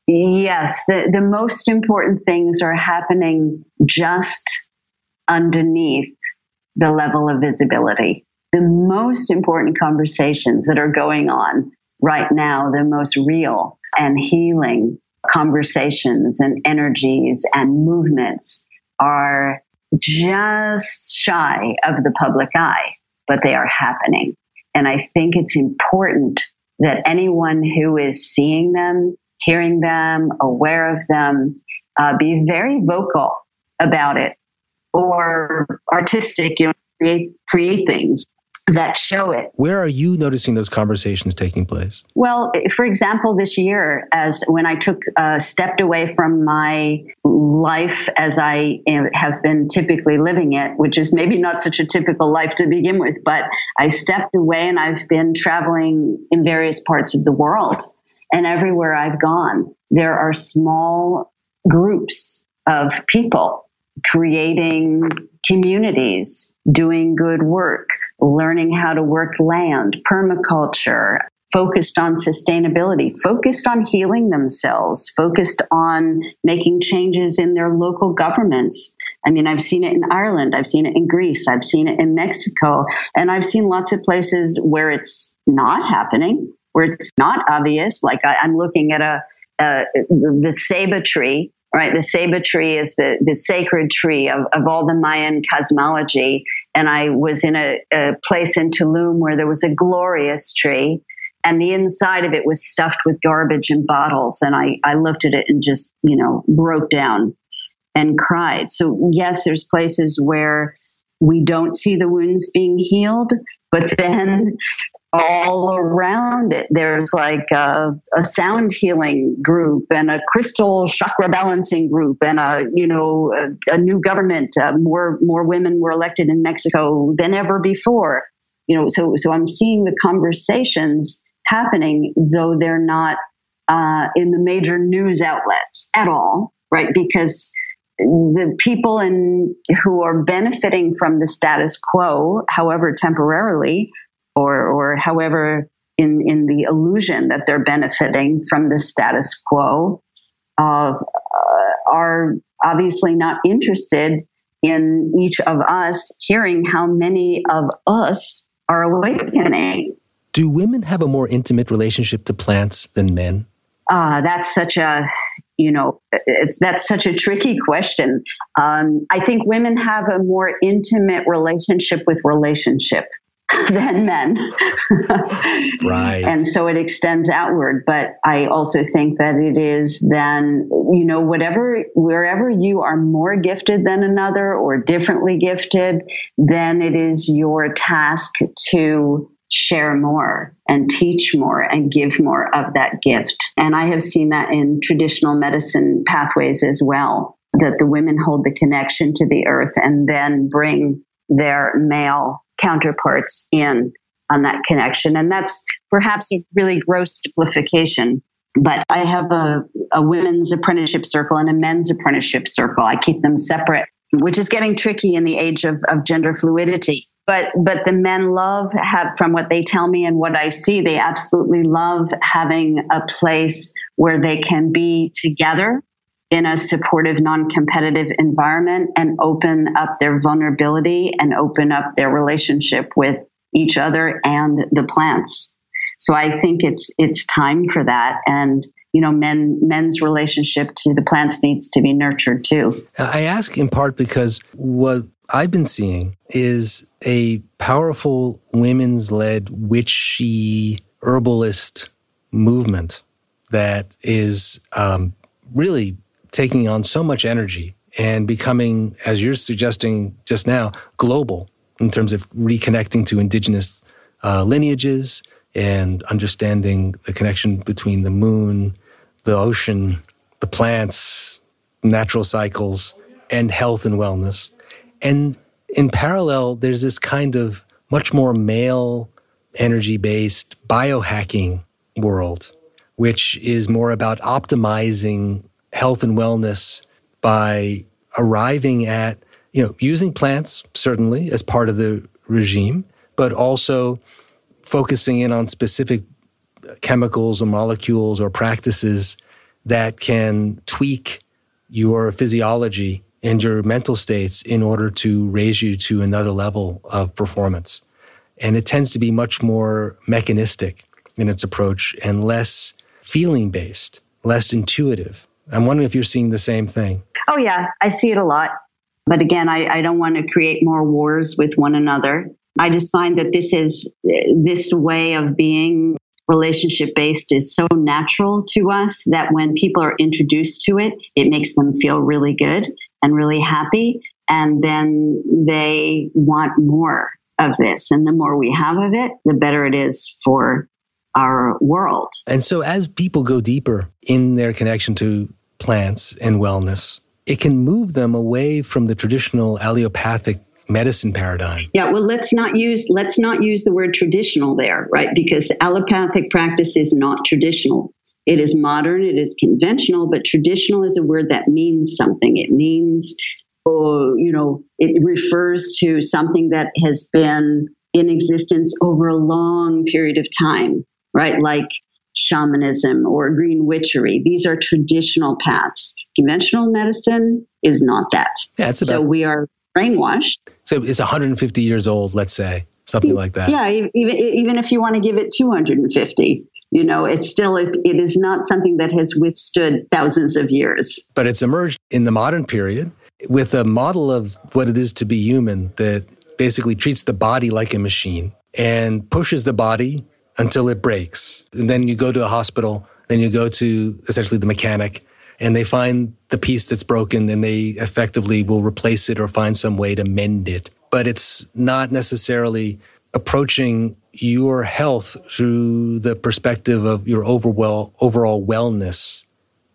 Yes, the, the most important things are happening just underneath the level of visibility. The most important conversations that are going on right now, the most real and healing conversations and energies and movements are just shy of the public eye, but they are happening. And I think it's important that anyone who is seeing them hearing them, aware of them, uh, be very vocal about it or artistic, you know, create, create things. that show it. Where are you noticing those conversations taking place? Well, for example, this year, as when I took uh, stepped away from my life as I have been typically living it, which is maybe not such a typical life to begin with, but I stepped away and I've been traveling in various parts of the world. And everywhere I've gone, there are small groups of people creating communities, doing good work, learning how to work land, permaculture, focused on sustainability, focused on healing themselves, focused on making changes in their local governments. I mean, I've seen it in Ireland, I've seen it in Greece, I've seen it in Mexico, and I've seen lots of places where it's not happening, where it's not obvious. Like I, am looking at a, uh, the ceiba tree right? The ceiba tree is the, the sacred tree of, of all the Mayan cosmology. And I was in a, a place in Tulum where there was a glorious tree and the inside of it was stuffed with garbage and bottles. And I, I looked at it and just, you know, broke down and cried. So yes, there's places where we don't see the wounds being healed, but then all around it. There's like a, a, sound healing group and a crystal chakra balancing group and a, you know, a, a new government. Uh, more, more women were elected in Mexico than ever before. You know, so, so I'm seeing the conversations happening, though they're not uh, in the major news outlets at all, right? Because the people in who are benefiting from the status quo, however temporarily, or or however in in the illusion that they're benefiting from the status quo of uh, are obviously not interested in each of us hearing how many of us are awakening. Do women have a more intimate relationship to plants than men? Uh, that's such a, you know, it's that's such a tricky question. Um, I think women have a more intimate relationship with relationship. than men. right. And so it extends outward. But I also think that it is then, you know, whatever, wherever you are more gifted than another or differently gifted, then it is your task to share more and teach more and give more of that gift. And I have seen that in traditional medicine pathways as well, that the women hold the connection to the earth and then bring their male counterparts in on that connection. And that's perhaps a really gross simplification. But I have a, a women's apprenticeship circle and a men's apprenticeship circle. I keep them separate, which is getting tricky in the age of, of gender fluidity. But but the men love have from what they tell me and what I see, they absolutely love having a place where they can be together in a supportive, non competitive environment and open up their vulnerability and open up their relationship with each other and the plants. So I think it's it's time for that and you know men men's relationship to the plants needs to be nurtured too. I ask in part because what I've been seeing is a powerful women's led witchy herbalist movement that is um, really taking on so much energy and becoming, as you're suggesting just now, global in terms of reconnecting to indigenous uh, lineages and understanding the connection between the moon, the ocean, the plants, natural cycles, and health and wellness. And in parallel, there's this kind of much more male energy based biohacking world, which is more about optimizing health and wellness by arriving at, you know, using plants certainly as part of the regime, but also focusing in on specific chemicals or molecules or practices that can tweak your physiology and your mental states in order to raise you to another level of performance. And it tends to be much more mechanistic in its approach and less feeling based, less intuitive. I'm wondering if you're seeing the same thing. Oh, yeah, I see it a lot. But again, I, I don't want to create more wars with one another. I just find that this is this way of being relationship based is so natural to us that when people are introduced to it, it makes them feel really good and really happy. And then they want more. of this. And the more we have of it, the better it is for our world. And so, as people go deeper in their connection to plants and wellness, it can move them away from the traditional allopathic medicine paradigm. Yeah, well let's not use let's not use the word traditional there, right? Because allopathic practice is not traditional. It is modern, it is conventional, but traditional is a word that means something. It means or you know, it refers to something that has been in existence over a long period of time, right? Like shamanism or green witchery. These are traditional paths. Conventional medicine is not that. Yeah, about, so we are brainwashed. So it's 150 years old, let's say, something like that. Yeah, even even if you want to give it 250, you know, it's still it, it is not something that has withstood thousands of years. But it's emerged in the modern period with a model of what it is to be human that basically treats the body like a machine and pushes the body until it breaks. And then you go to a hospital, then you go to essentially the mechanic, and they find the piece that's broken and they effectively will replace it or find some way to mend it. But it's not necessarily approaching your health through the perspective of your overall, overall wellness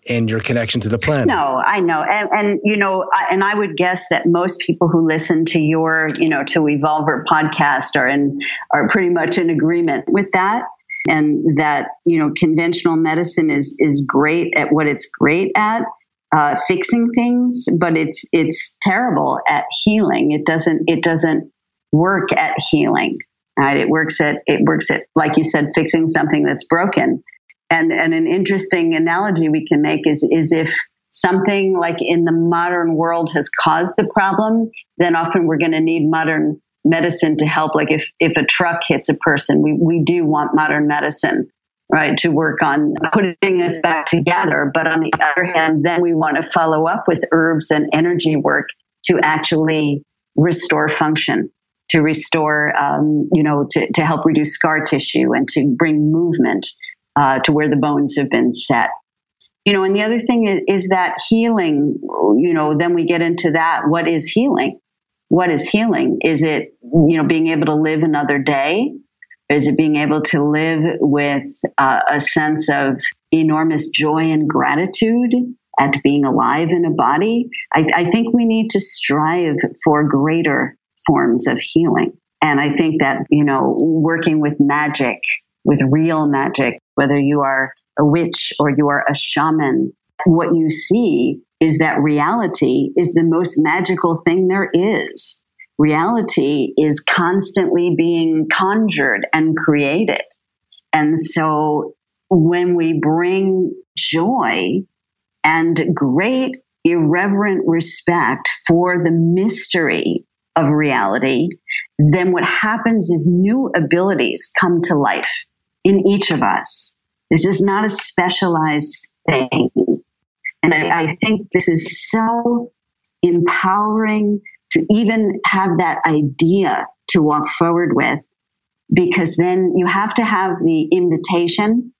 and your connection to the planet. No, I know. And, and, you know, I, and I would guess that most people who listen to your, you know, to Evolver podcast are in, are pretty much in agreement with that. And that, you know, conventional medicine is, is great at what it's great at. Uh, fixing things, but it's it's terrible at healing. It doesn't it doesn't work at healing. Right? It works at it works at like you said, fixing something that's broken. And, and an interesting analogy we can make is, is if something like in the modern world has caused the problem, then often we're going to need modern medicine to help. Like if, if a truck hits a person, we, we do want modern medicine, right, to work on putting us back together. But on the other hand, then we want to follow up with herbs and energy work to actually restore function to restore, um, you know, to, to help reduce scar tissue and to bring movement uh, to where the bones have been set. You know, and the other thing is, is that healing, you know, then we get into that. What is healing? What is healing? Is it, you know, being able to live another day? Is it being able to live with uh, a sense of enormous joy and gratitude at being alive in a body? I, I think we need to strive for greater forms of healing. And I think that, you know, working with magic, with real magic, whether you are a witch or you are a shaman, what you see is that reality is the most magical thing there is. Reality is constantly being conjured and created. And so when we bring joy and great irreverent respect for the mystery of reality, then what happens is new abilities come to life in each of us. This is not a specialized thing. And I, I think this is so empowering to even have that idea to walk forward with, because then you have to have the invitation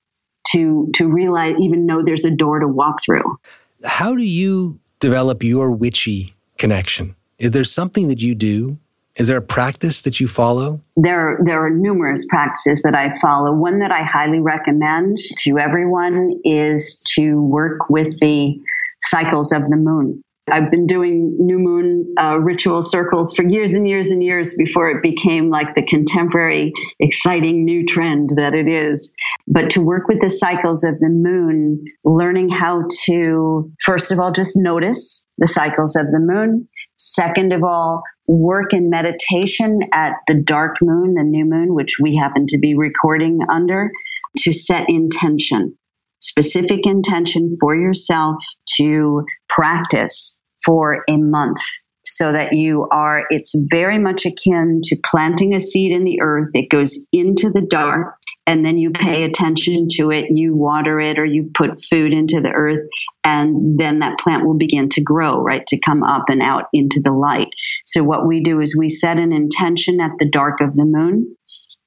to to realize even know there's a door to walk through. How do you develop your witchy connection? Is there something that you do is there a practice that you follow? There, there are numerous practices that I follow. One that I highly recommend to everyone is to work with the cycles of the moon. I've been doing new moon uh, ritual circles for years and years and years before it became like the contemporary, exciting new trend that it is. But to work with the cycles of the moon, learning how to, first of all, just notice the cycles of the moon. Second of all, work in meditation at the dark moon, the new moon, which we happen to be recording under, to set intention, specific intention for yourself to practice for a month so that you are, it's very much akin to planting a seed in the earth. It goes into the dark and then you pay attention to it, you water it or you put food into the earth and then that plant will begin to grow, right? To come up and out into the light. So what we do is we set an intention at the dark of the moon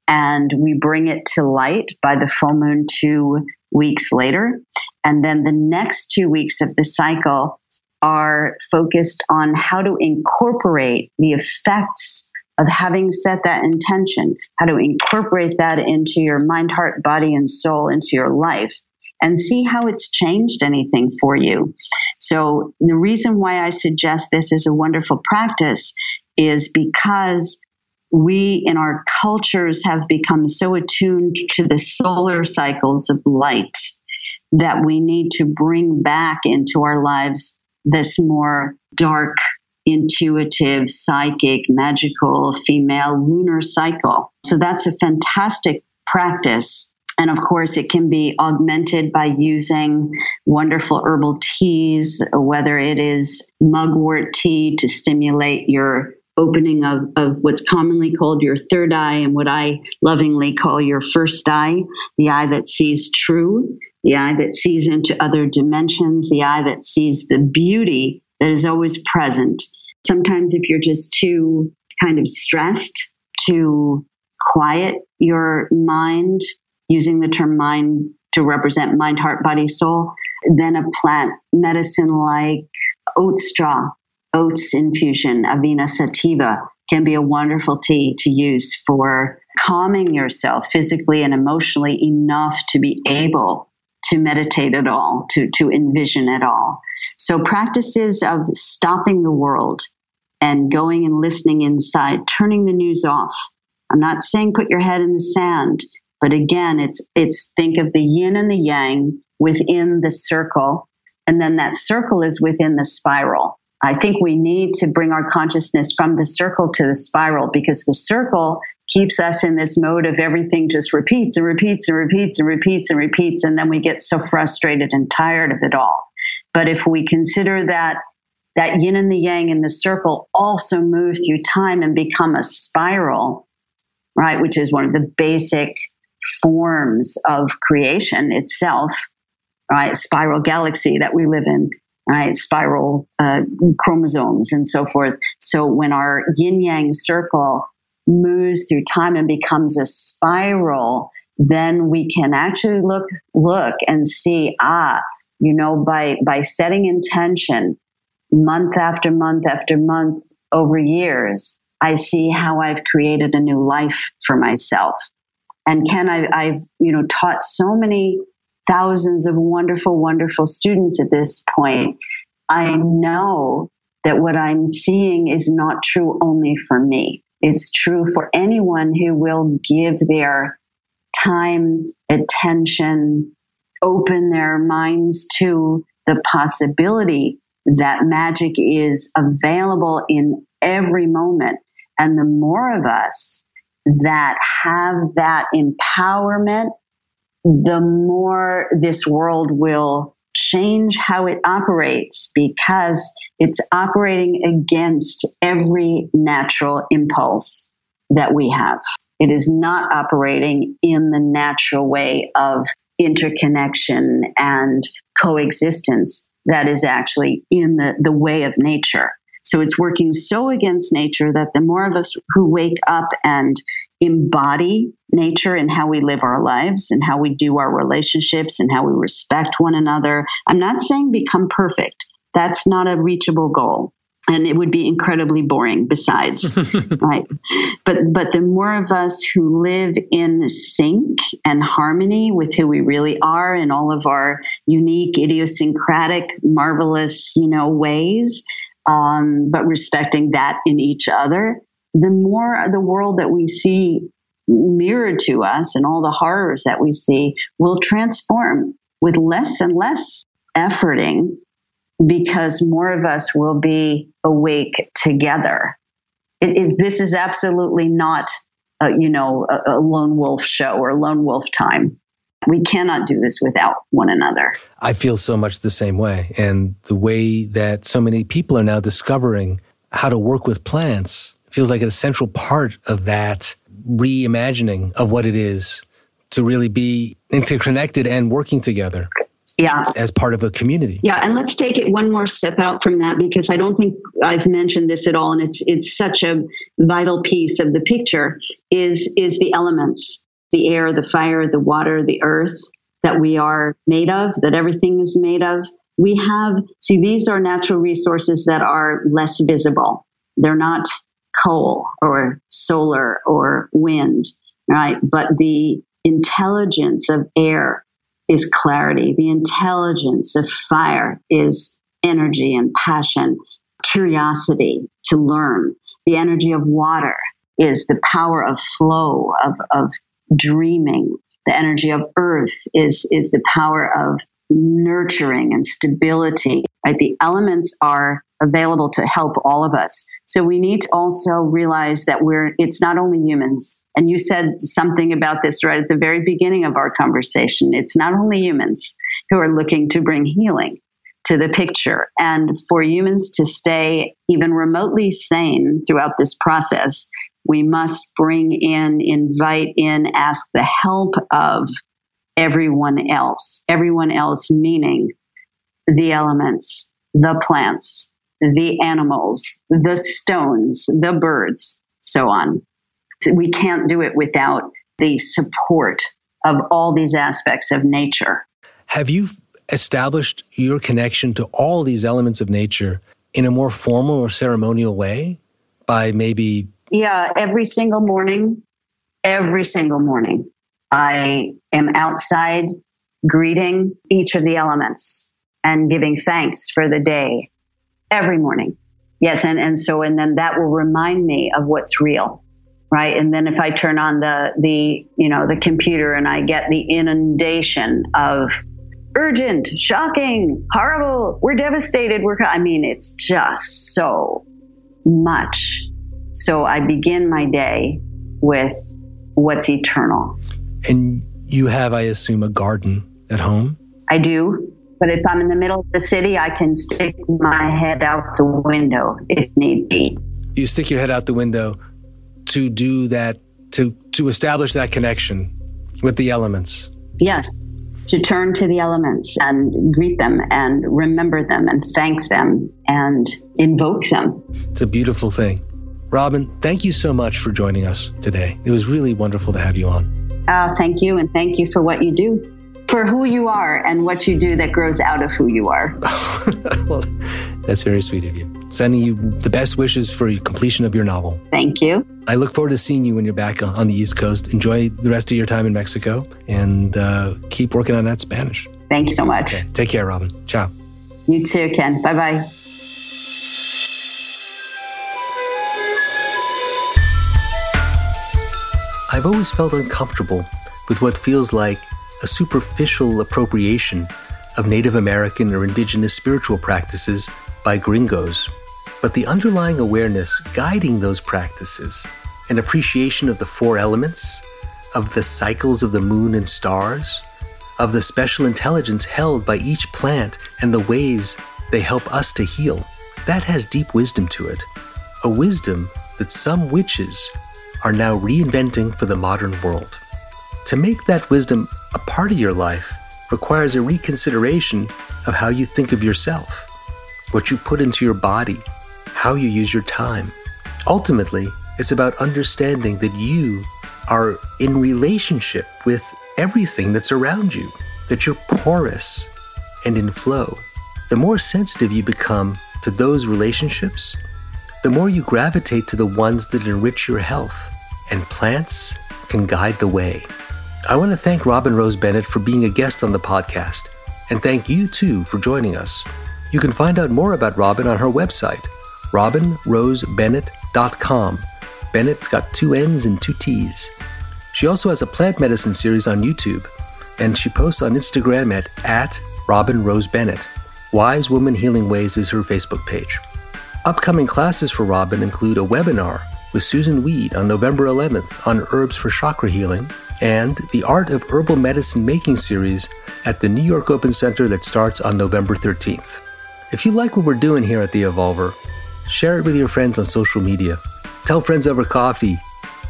and we bring it to light by the full moon two weeks later. And then the next two weeks of the cycle, are focused on how to incorporate the effects of having set that intention, how to incorporate that into your mind, heart, body, and soul, into your life, and see how it's changed anything for you. So, the reason why I suggest this is a wonderful practice is because we in our cultures have become so attuned to the solar cycles of light that we need to bring back into our lives this more dark intuitive, psychic, magical, female lunar cycle. So that's a fantastic practice. And of course, it can be augmented by using wonderful herbal teas, whether it is mugwort tea to stimulate your opening of, of what's commonly called your third eye and what I lovingly call your first eye, the eye that sees true, the eye that sees into other dimensions, the eye that sees the beauty that is always present. Sometimes, if you're just too kind of stressed to quiet your mind, using the term mind to represent mind, heart, body, soul, then a plant medicine like oat straw, oats infusion, Avena sativa can be a wonderful tea to use for calming yourself physically and emotionally enough to be able to meditate at all, to, to envision at all. So practices of stopping the world and going and listening inside, turning the news off. I'm not saying put your head in the sand, but again, it's, it's think of the yin and the yang within the circle. And then that circle is within the spiral. I think we need to bring our consciousness from the circle to the spiral because the circle keeps us in this mode of everything just repeats and repeats and repeats and repeats and repeats. And then we get so frustrated and tired of it all. But if we consider that that yin and the yang in the circle also move through time and become a spiral, right? Which is one of the basic forms of creation itself, right? Spiral galaxy that we live in right? Spiral uh, chromosomes and so forth. So when our yin yang circle moves through time and becomes a spiral, then we can actually look look and see ah you know by by setting intention month after month after month over years i see how i've created a new life for myself and ken I, i've you know taught so many thousands of wonderful, wonderful students at this point, I know that what I'm seeing is not true only for me. It's true for anyone who will give their time, attention, open their minds to the possibility that magic is available in every moment. And the more of us that have that empowerment the more this world will change how it operates because it's operating against every natural impulse that we have. It is not operating in the natural way of interconnection and coexistence that is actually in the, the way of nature. So it's working so against nature that the more of us who wake up and embody nature and how we live our lives and how we do our relationships and how we respect one another, I'm not saying become perfect. That's not a reachable goal. And it would be incredibly boring besides right? But but the more of us who live in sync and harmony with who we really are in all of our unique idiosyncratic marvelous you know ways um, but respecting that in each other, the more the world that we see mirrored to us and all the horrors that we see will transform with less and less efforting because more of us will be awake together. It, it, this is absolutely not, a, you know, a, a lone wolf show or lone wolf time. We cannot do this without one another. I feel so much the same way. And the way that so many people are now discovering how to work with plants feels like a central part of that reimagining of what it is to really be interconnected and working together. Yeah. As part of a community. Yeah, and let's take it one more step out from that because I don't think I've mentioned this at all and it's it's such a vital piece of the picture is is the elements the air, the fire, the water, the earth that we are made of, that everything is made of. We have, see, these are natural resources that are less visible. They're not coal or solar or wind, right? But the intelligence of air is clarity. The intelligence of fire is energy and passion, curiosity to learn. The energy of water is the power of flow, of, of dreaming. The energy of earth is, is the power of nurturing and stability. Right? The elements are available to help all of us. So we need to also realize that we're, it's not only humans. And you said something about this right at the very beginning of our conversation. It's not only humans who are looking to bring healing to the picture. And for humans to stay even remotely sane throughout this process, we must bring in, invite in, ask the help of everyone else. Everyone else meaning the elements, the plants, the animals, the stones, the birds, so on. We can't do it without the support of all these aspects of nature. Have you established your connection to all these elements of nature in a more formal or ceremonial way by maybe? Yeah, every single morning, every single morning, I am outside greeting each of the elements and giving thanks for the day every morning. Yes. And, and so, and then that will remind me of what's real. Right. And then if I turn on the, the, you know, the computer and I get the inundation of urgent, shocking, horrible, we're devastated. We're, I mean, it's just so much. So I begin my day with what's eternal. And you have, I assume, a garden at home? I do. But if I'm in the middle of the city, I can stick my head out the window if need be. You stick your head out the window to do that, to, to establish that connection with the elements. Yes. To turn to the elements and greet them and remember them and thank them and invoke them. It's a beautiful thing. Robin, thank you so much for joining us today. It was really wonderful to have you on. Uh, thank you, and thank you for what you do for who you are and what you do that grows out of who you are. well, that's very sweet of you. Sending you the best wishes for completion of your novel. Thank you. I look forward to seeing you when you're back on the East Coast. Enjoy the rest of your time in Mexico and uh, keep working on that Spanish. Thank you so much. Okay. Take care, Robin. Ciao. You too, Ken. Bye bye. I've always felt uncomfortable with what feels like a superficial appropriation of Native American or indigenous spiritual practices by gringos, but the underlying awareness guiding those practices, an appreciation of the four elements, of the cycles of the moon and stars, of the special intelligence held by each plant and the ways they help us to heal, that has deep wisdom to it. A wisdom that some witches are now reinventing for the modern world. To make that wisdom a part of your life requires a reconsideration of how you think of yourself, what you put into your body, how you use your time. Ultimately, it's about understanding that you are in relationship with everything that's around you, that you're porous and in flow. The more sensitive you become to those relationships, the more you gravitate to the ones that enrich your health, and plants can guide the way. I want to thank Robin Rose Bennett for being a guest on the podcast, and thank you too for joining us. You can find out more about Robin on her website, robinrosebennett.com. Bennett's got two N's and two T's. She also has a plant medicine series on YouTube, and she posts on Instagram at, at Robin Rose Bennett. Wise Woman Healing Ways is her Facebook page. Upcoming classes for Robin include a webinar with Susun Weed on November 11th on herbs for chakra healing and the Art of Herbal Medicine Making series at the New York Open Center that starts on November 13th. If you like what we're doing here at The Evolver, share it with your friends on social media, tell friends over coffee,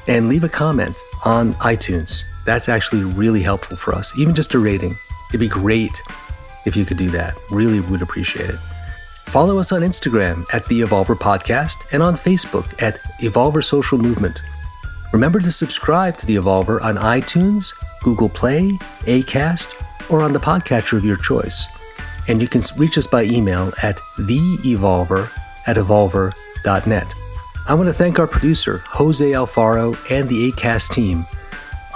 and leave a comment on iTunes. That's actually really helpful for us. Even just a rating. It'd be great if you could do that. Really would appreciate it. Follow us on Instagram at The Evolver Podcast and on Facebook at Evolver Social Movement. Remember to subscribe to The Evolver on iTunes, Google Play, Acast, or on the podcatcher of your choice. And you can reach us by email at theevolver at evolver.net. I want to thank our producer, Jose Alfaro, and the ACAST team.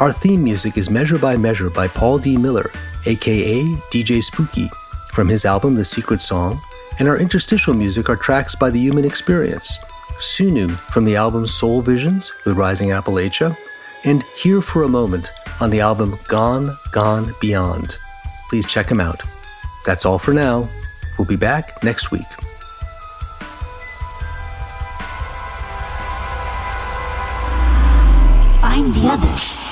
Our theme music is Measure by Measure by Paul D. Miller, aka DJ Spooky, from his album The Secret Song, and our interstitial music are tracks by The Human Experience, Sunu from the album Soul Visions with Rising Appalachia, and Here for a Moment on the album Gone, Gone Beyond. Please check him out. That's all for now. We'll be back next week. Find the others.